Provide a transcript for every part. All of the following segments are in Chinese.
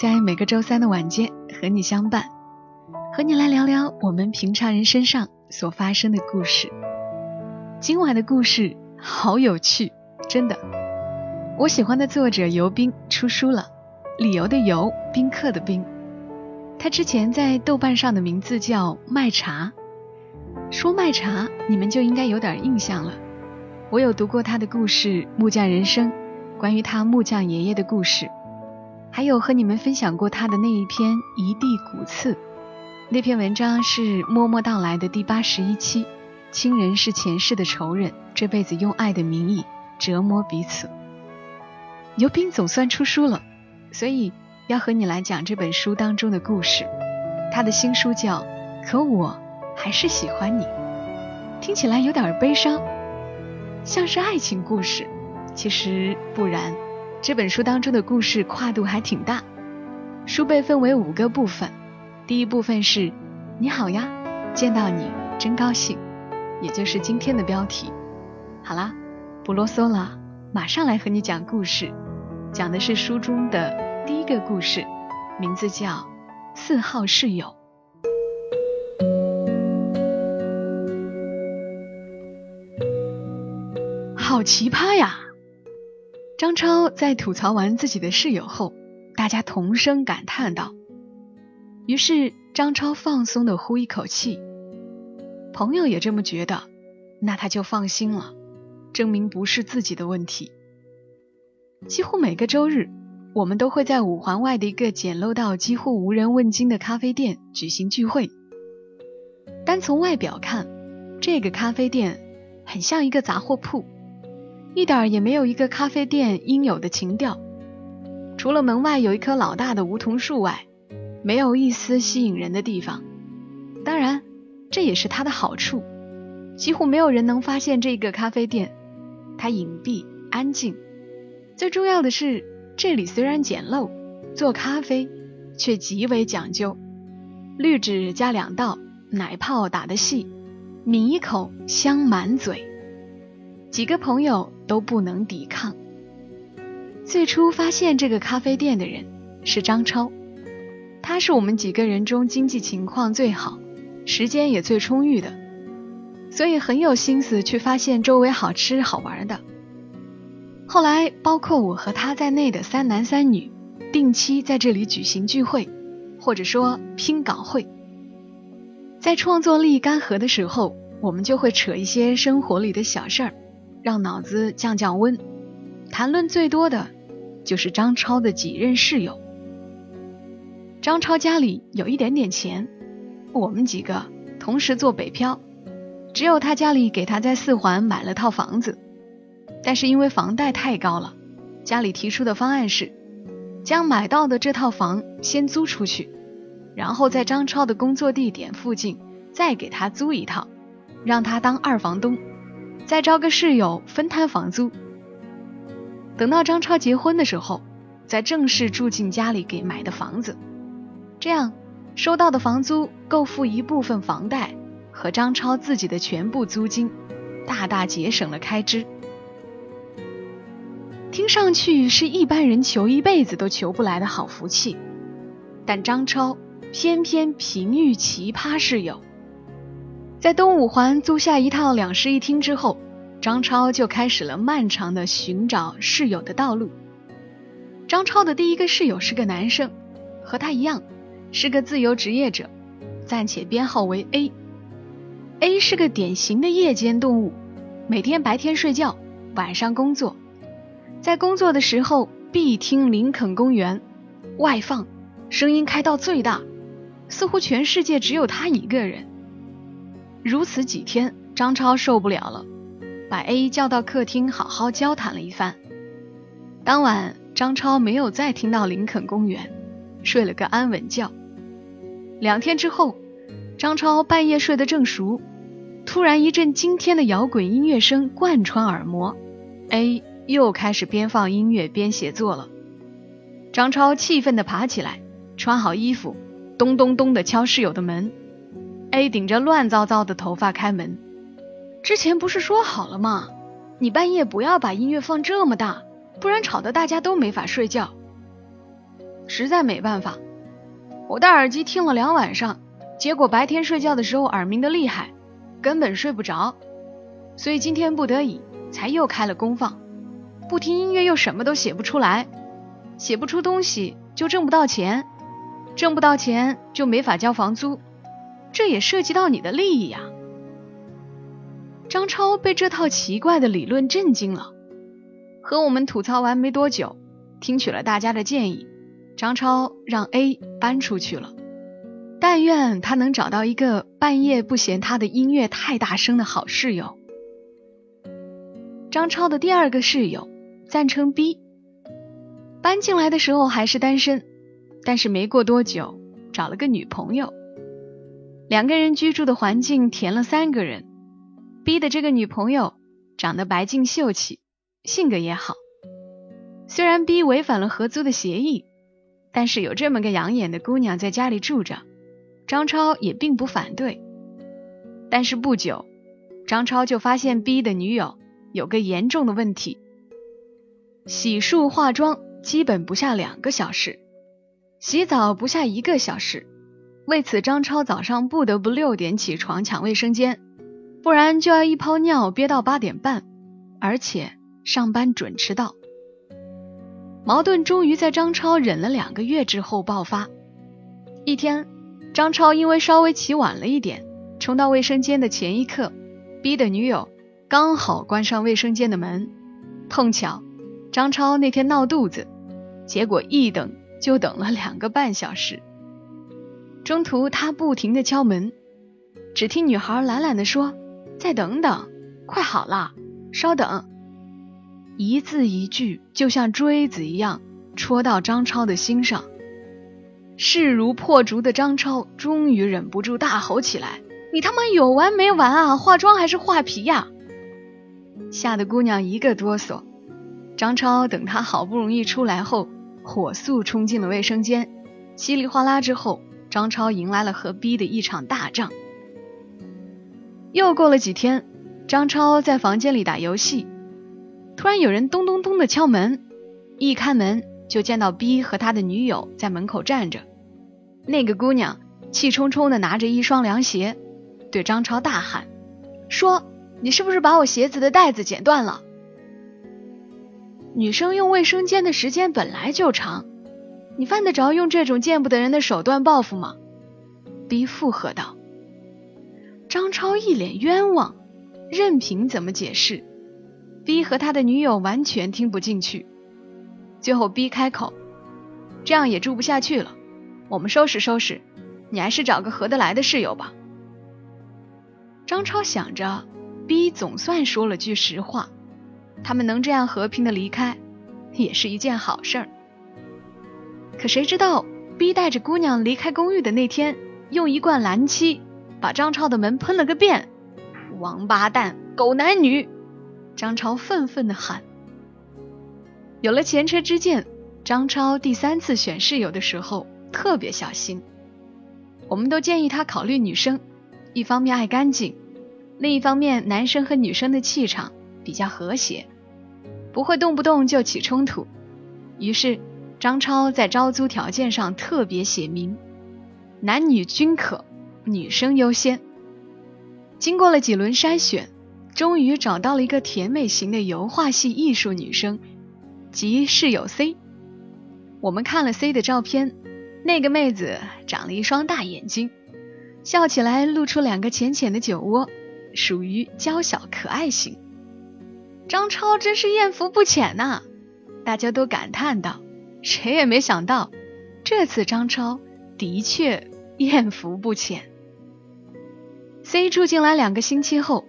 在每个周三的晚间和你相伴，和你来聊聊我们平常人身上所发生的故事。今晚的故事好有趣，真的。我喜欢的作者尤斌出书了，理由的由，宾客的宾。他之前在豆瓣上的名字叫麦茶，说麦茶你们就应该有点印象了。我有读过他的故事《木匠人生》，关于他木匠爷爷的故事，还有和你们分享过他的那一篇《一地骨刺》。那篇文章是默默到来的第八十一期。亲人是前世的仇人，这辈子用爱的名义折磨彼此。尤斌总算出书了，所以要和你来讲这本书当中的故事。他的新书叫《可我还是喜欢你》，听起来有点悲伤。像是爱情故事，其实不然。这本书当中的故事跨度还挺大。书被分为五个部分，第一部分是“你好呀，见到你真高兴”，也就是今天的标题。好啦，不啰嗦了，马上来和你讲故事。讲的是书中的第一个故事，名字叫《四号室友》。好奇葩呀！张超在吐槽完自己的室友后，大家同声感叹道。于是张超放松的呼一口气，朋友也这么觉得，那他就放心了，证明不是自己的问题。几乎每个周日，我们都会在五环外的一个简陋到几乎无人问津的咖啡店举行聚会。单从外表看，这个咖啡店很像一个杂货铺。一点儿也没有一个咖啡店应有的情调，除了门外有一棵老大的梧桐树外，没有一丝吸引人的地方。当然，这也是它的好处，几乎没有人能发现这个咖啡店。它隐蔽安静，最重要的是，这里虽然简陋，做咖啡却极为讲究。滤纸加两道，奶泡打得细，抿一口香满嘴。几个朋友都不能抵抗。最初发现这个咖啡店的人是张超，他是我们几个人中经济情况最好、时间也最充裕的，所以很有心思去发现周围好吃好玩的。后来，包括我和他在内的三男三女，定期在这里举行聚会，或者说拼稿会。在创作力干涸的时候，我们就会扯一些生活里的小事儿。让脑子降降温，谈论最多的就是张超的几任室友。张超家里有一点点钱，我们几个同时做北漂，只有他家里给他在四环买了套房子，但是因为房贷太高了，家里提出的方案是将买到的这套房先租出去，然后在张超的工作地点附近再给他租一套，让他当二房东。再招个室友分摊房租，等到张超结婚的时候，再正式住进家里给买的房子，这样收到的房租够付一部分房贷和张超自己的全部租金，大大节省了开支。听上去是一般人求一辈子都求不来的好福气，但张超偏偏频遇奇葩室友。在东五环租下一套两室一厅之后，张超就开始了漫长的寻找室友的道路。张超的第一个室友是个男生，和他一样是个自由职业者，暂且编号为 A。A 是个典型的夜间动物，每天白天睡觉，晚上工作。在工作的时候必听林肯公园外放，声音开到最大，似乎全世界只有他一个人。如此几天，张超受不了了，把 A 叫到客厅，好好交谈了一番。当晚，张超没有再听到林肯公园，睡了个安稳觉。两天之后，张超半夜睡得正熟，突然一阵惊天的摇滚音乐声贯穿耳膜，A 又开始边放音乐边写作了。张超气愤地爬起来，穿好衣服，咚咚咚地敲室友的门。A 顶着乱糟糟的头发开门，之前不是说好了吗？你半夜不要把音乐放这么大，不然吵得大家都没法睡觉。实在没办法，我戴耳机听了两晚上，结果白天睡觉的时候耳鸣的厉害，根本睡不着。所以今天不得已才又开了功放，不听音乐又什么都写不出来，写不出东西就挣不到钱，挣不到钱就没法交房租。这也涉及到你的利益呀！张超被这套奇怪的理论震惊了。和我们吐槽完没多久，听取了大家的建议，张超让 A 搬出去了。但愿他能找到一个半夜不嫌他的音乐太大声的好室友。张超的第二个室友暂称 B，搬进来的时候还是单身，但是没过多久找了个女朋友。两个人居住的环境填了三个人，B 的这个女朋友长得白净秀气，性格也好。虽然 B 违反了合租的协议，但是有这么个养眼的姑娘在家里住着，张超也并不反对。但是不久，张超就发现 B 的女友有个严重的问题：洗漱化妆基本不下两个小时，洗澡不下一个小时。为此，张超早上不得不六点起床抢卫生间，不然就要一泡尿憋到八点半，而且上班准迟到。矛盾终于在张超忍了两个月之后爆发。一天，张超因为稍微起晚了一点，冲到卫生间的前一刻逼的女友刚好关上卫生间的门，碰巧张超那天闹肚子，结果一等就等了两个半小时。中途，他不停的敲门，只听女孩懒懒的说：“再等等，快好了，稍等。”一字一句，就像锥子一样戳到张超的心上。势如破竹的张超终于忍不住大吼起来：“你他妈有完没完啊？化妆还是画皮呀？”吓得姑娘一个哆嗦。张超等她好不容易出来后，火速冲进了卫生间，稀里哗啦之后。张超迎来了和 B 的一场大仗。又过了几天，张超在房间里打游戏，突然有人咚咚咚的敲门，一开门就见到 B 和他的女友在门口站着。那个姑娘气冲冲的拿着一双凉鞋，对张超大喊：“说你是不是把我鞋子的带子剪断了？”女生用卫生间的时间本来就长。你犯得着用这种见不得人的手段报复吗？B 附和道。张超一脸冤枉，任凭怎么解释，B 和他的女友完全听不进去。最后 B 开口：“这样也住不下去了，我们收拾收拾，你还是找个合得来的室友吧。”张超想着，B 总算说了句实话，他们能这样和平的离开，也是一件好事儿。可谁知道，B 带着姑娘离开公寓的那天，用一罐蓝漆把张超的门喷了个遍。王八蛋，狗男女！张超愤愤地喊。有了前车之鉴，张超第三次选室友的时候特别小心。我们都建议他考虑女生，一方面爱干净，另一方面男生和女生的气场比较和谐，不会动不动就起冲突。于是。张超在招租条件上特别写明，男女均可，女生优先。经过了几轮筛选，终于找到了一个甜美型的油画系艺术女生，即室友 C。我们看了 C 的照片，那个妹子长了一双大眼睛，笑起来露出两个浅浅的酒窝，属于娇小可爱型。张超真是艳福不浅呐，大家都感叹道。谁也没想到，这次张超的确艳福不浅。C 住进来两个星期后，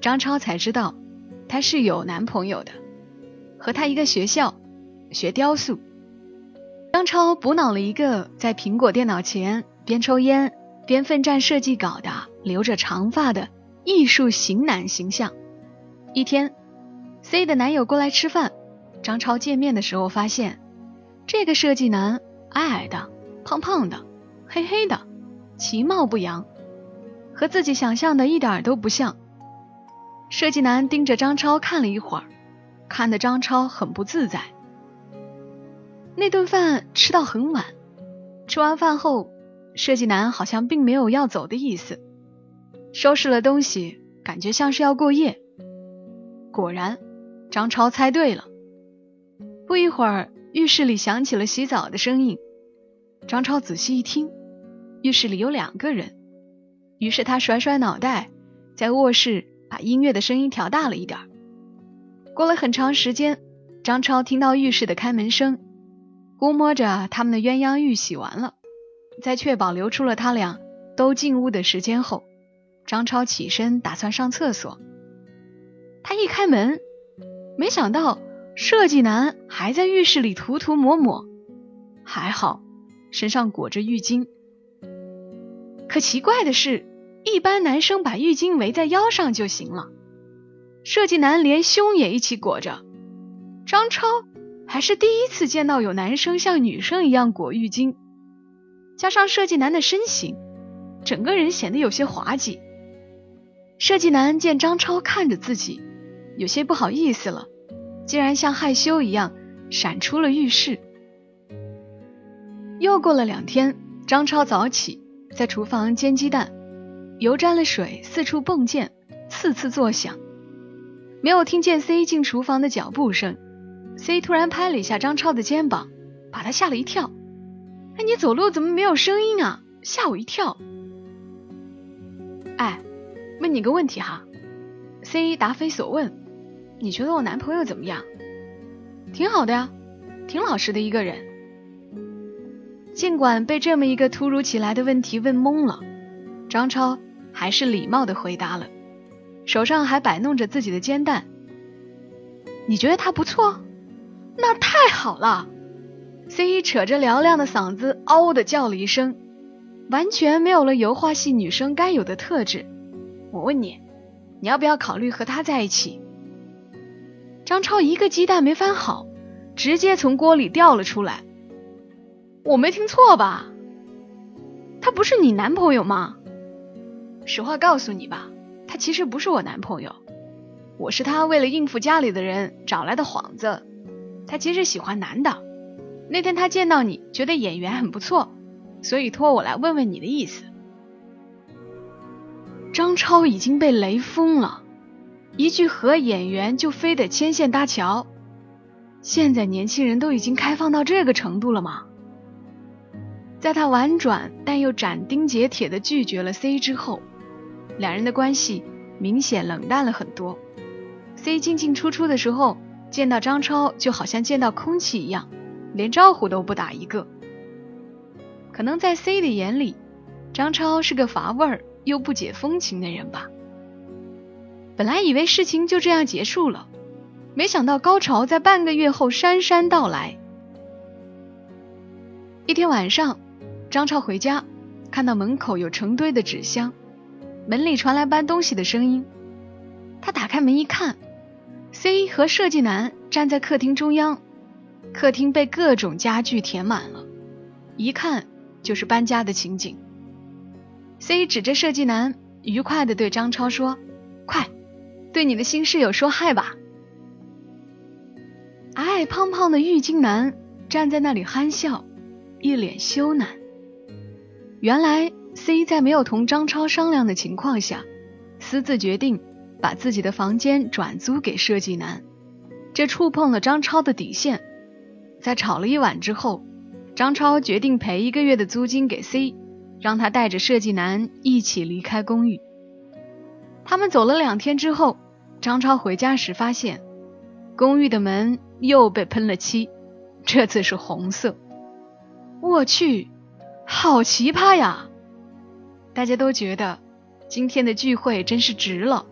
张超才知道他是有男朋友的，和他一个学校，学雕塑。张超补脑了一个在苹果电脑前边抽烟边奋战设计稿的留着长发的艺术型男形象。一天，C 的男友过来吃饭，张超见面的时候发现，这个设计男矮矮的、胖胖的、黑黑的，其貌不扬，和自己想象的一点都不像。设计男盯着张超看了一会儿，看得张超很不自在。那顿饭吃到很晚，吃完饭后，设计男好像并没有要走的意思，收拾了东西，感觉像是要过夜。果然，张超猜对了。不一会儿，浴室里响起了洗澡的声音。张超仔细一听，浴室里有两个人。于是他甩甩脑袋，在卧室把音乐的声音调大了一点。过了很长时间，张超听到浴室的开门声。估摸着他们的鸳鸯浴洗完了，在确保留出了他俩都进屋的时间后，张超起身打算上厕所。他一开门，没想到设计男还在浴室里涂涂抹抹，还好身上裹着浴巾。可奇怪的是，一般男生把浴巾围在腰上就行了，设计男连胸也一起裹着。张超。还是第一次见到有男生像女生一样裹浴巾，加上设计男的身形，整个人显得有些滑稽。设计男见张超看着自己，有些不好意思了，竟然像害羞一样闪出了浴室。又过了两天，张超早起，在厨房煎鸡蛋，油沾了水，四处迸溅，次次作响，没有听见 C 进厨房的脚步声。C 突然拍了一下张超的肩膀，把他吓了一跳。哎，你走路怎么没有声音啊？吓我一跳。哎，问你个问题哈。C 答非所问，你觉得我男朋友怎么样？挺好的呀，挺老实的一个人。尽管被这么一个突如其来的问题问懵了，张超还是礼貌的回答了，手上还摆弄着自己的煎蛋。你觉得他不错？那太好了！C 扯着嘹亮的嗓子，嗷的叫了一声，完全没有了油画系女生该有的特质。我问你，你要不要考虑和他在一起？张超一个鸡蛋没翻好，直接从锅里掉了出来。我没听错吧？他不是你男朋友吗？实话告诉你吧，他其实不是我男朋友，我是他为了应付家里的人找来的幌子。他其实喜欢男的，那天他见到你觉得演员很不错，所以托我来问问你的意思。张超已经被雷疯了，一句和演员就非得牵线搭桥，现在年轻人都已经开放到这个程度了吗？在他婉转但又斩钉截铁的拒绝了 C 之后，两人的关系明显冷淡了很多。C 进进出出的时候。见到张超就好像见到空气一样，连招呼都不打一个。可能在 C 的眼里，张超是个乏味儿又不解风情的人吧。本来以为事情就这样结束了，没想到高潮在半个月后姗姗到来。一天晚上，张超回家，看到门口有成堆的纸箱，门里传来搬东西的声音。他打开门一看。C 和设计男站在客厅中央，客厅被各种家具填满了，一看就是搬家的情景。C 指着设计男，愉快的对张超说：“快，对你的新室友说嗨吧。”矮矮胖胖的浴巾男站在那里憨笑，一脸羞赧。原来 C 在没有同张超商量的情况下，私自决定。把自己的房间转租给设计男，这触碰了张超的底线。在吵了一晚之后，张超决定赔一个月的租金给 C，让他带着设计男一起离开公寓。他们走了两天之后，张超回家时发现，公寓的门又被喷了漆，这次是红色。我去，好奇葩呀！大家都觉得今天的聚会真是值了。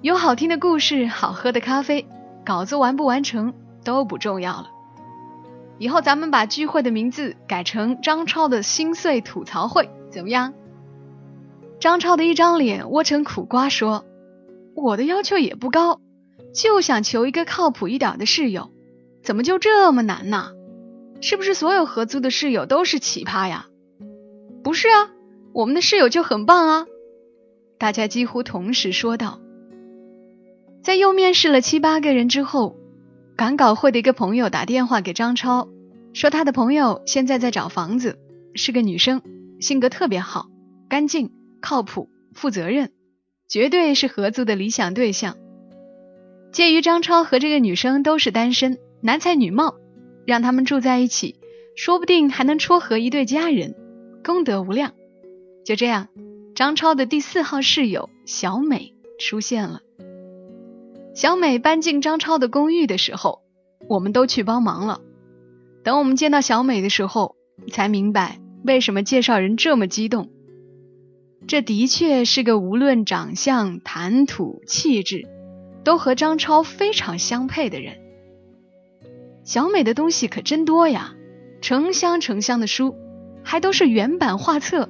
有好听的故事，好喝的咖啡，稿子完不完成都不重要了。以后咱们把聚会的名字改成张超的心碎吐槽会，怎么样？张超的一张脸窝成苦瓜，说：“我的要求也不高，就想求一个靠谱一点的室友，怎么就这么难呢？是不是所有合租的室友都是奇葩呀？”“不是啊，我们的室友就很棒啊！”大家几乎同时说道。在又面试了七八个人之后，赶稿会的一个朋友打电话给张超，说他的朋友现在在找房子，是个女生，性格特别好，干净。靠谱、负责任，绝对是合租的理想对象。介于张超和这个女生都是单身，男才女貌，让他们住在一起，说不定还能撮合一对佳人，功德无量。就这样，张超的第四号室友小美出现了。小美搬进张超的公寓的时候，我们都去帮忙了。等我们见到小美的时候，才明白为什么介绍人这么激动。这的确是个无论长相、谈吐、气质，都和张超非常相配的人。小美的东西可真多呀，成箱成箱的书，还都是原版画册，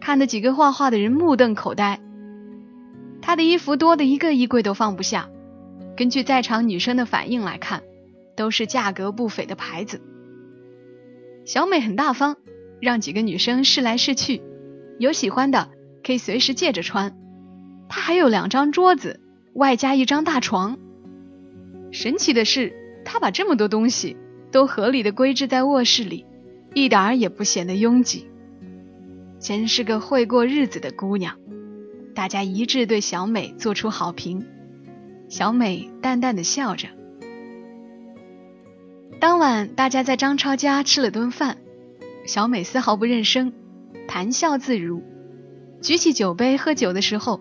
看的几个画画的人目瞪口呆。她的衣服多的一个衣柜都放不下，根据在场女生的反应来看，都是价格不菲的牌子。小美很大方，让几个女生试来试去。有喜欢的可以随时借着穿，她还有两张桌子，外加一张大床。神奇的是，他把这么多东西都合理的归置在卧室里，一点儿也不显得拥挤。真是个会过日子的姑娘，大家一致对小美做出好评。小美淡淡的笑着。当晚，大家在张超家吃了顿饭，小美丝毫不认生。谈笑自如，举起酒杯喝酒的时候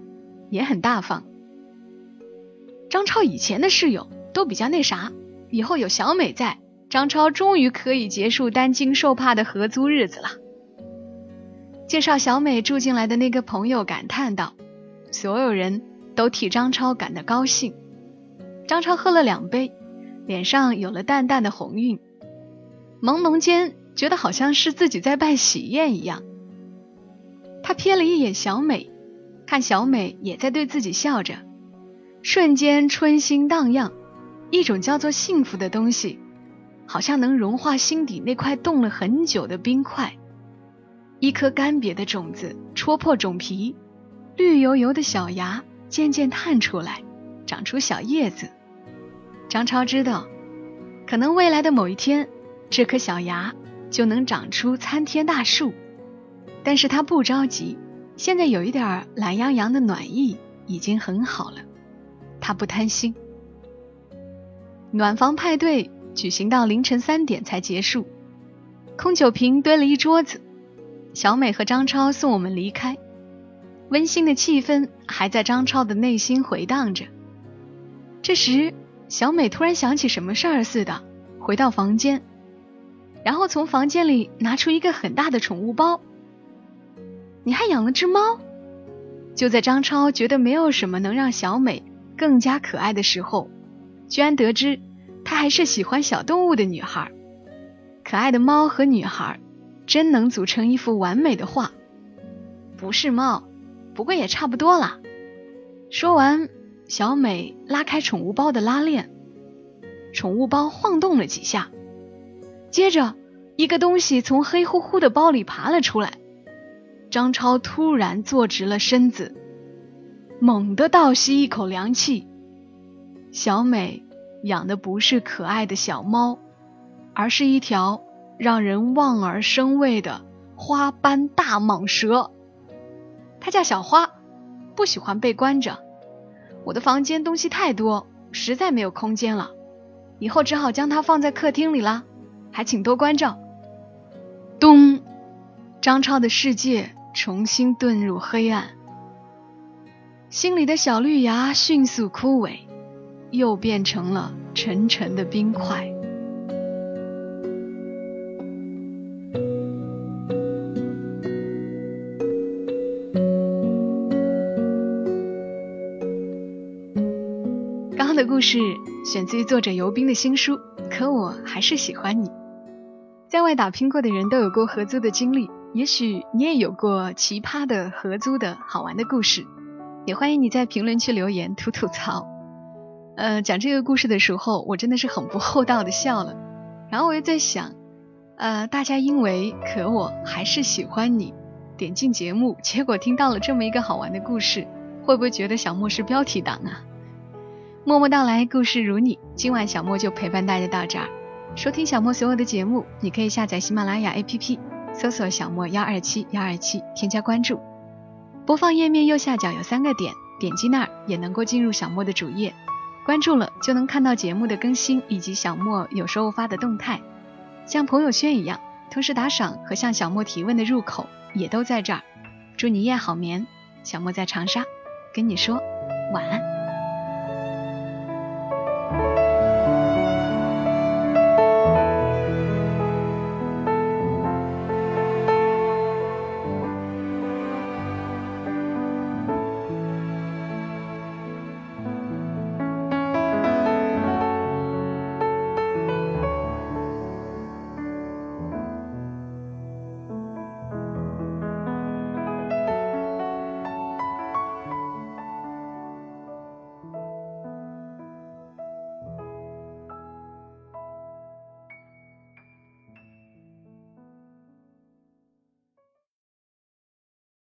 也很大方。张超以前的室友都比较那啥，以后有小美在，张超终于可以结束担惊受怕的合租日子了。介绍小美住进来的那个朋友感叹道：“所有人都替张超感到高兴。”张超喝了两杯，脸上有了淡淡的红晕，朦胧间觉得好像是自己在办喜宴一样。他瞥了一眼小美，看小美也在对自己笑着，瞬间春心荡漾，一种叫做幸福的东西，好像能融化心底那块冻了很久的冰块。一颗干瘪的种子戳破种皮，绿油油的小芽渐渐探出来，长出小叶子。张超知道，可能未来的某一天，这颗小芽就能长出参天大树。但是他不着急，现在有一点懒洋洋的暖意已经很好了。他不贪心。暖房派对举行到凌晨三点才结束，空酒瓶堆了一桌子。小美和张超送我们离开，温馨的气氛还在张超的内心回荡着。这时，小美突然想起什么事儿似的，回到房间，然后从房间里拿出一个很大的宠物包。你还养了只猫？就在张超觉得没有什么能让小美更加可爱的时候，居然得知她还是喜欢小动物的女孩。可爱的猫和女孩，真能组成一幅完美的画。不是猫，不过也差不多啦。说完，小美拉开宠物包的拉链，宠物包晃动了几下，接着一个东西从黑乎乎的包里爬了出来。张超突然坐直了身子，猛地倒吸一口凉气。小美养的不是可爱的小猫，而是一条让人望而生畏的花斑大蟒蛇。它叫小花，不喜欢被关着。我的房间东西太多，实在没有空间了，以后只好将它放在客厅里啦。还请多关照。咚，张超的世界。重新遁入黑暗，心里的小绿芽迅速枯萎，又变成了沉沉的冰块。刚刚的故事选自于作者游冰的新书《可我还是喜欢你》，在外打拼过的人都有过合租的经历，也许你也有过奇葩的合租的好玩的故事，也欢迎你在评论区留言吐吐槽。呃，讲这个故事的时候，我真的是很不厚道的笑了，然后我又在想，呃，大家因为可我还是喜欢你，点进节目，结果听到了这么一个好玩的故事，会不会觉得小莫是标题党啊？默默到来，故事如你，今晚小莫就陪伴大家到这儿。收听小莫所有的节目，你可以下载喜马拉雅 APP，搜索“小莫幺二七幺二七”，添加关注。播放页面右下角有三个点，点击那儿也能够进入小莫的主页。关注了就能看到节目的更新以及小莫有时候发的动态，像朋友圈一样，同时打赏和向小莫提问的入口也都在这儿。祝你夜好眠，小莫在长沙跟你说晚安。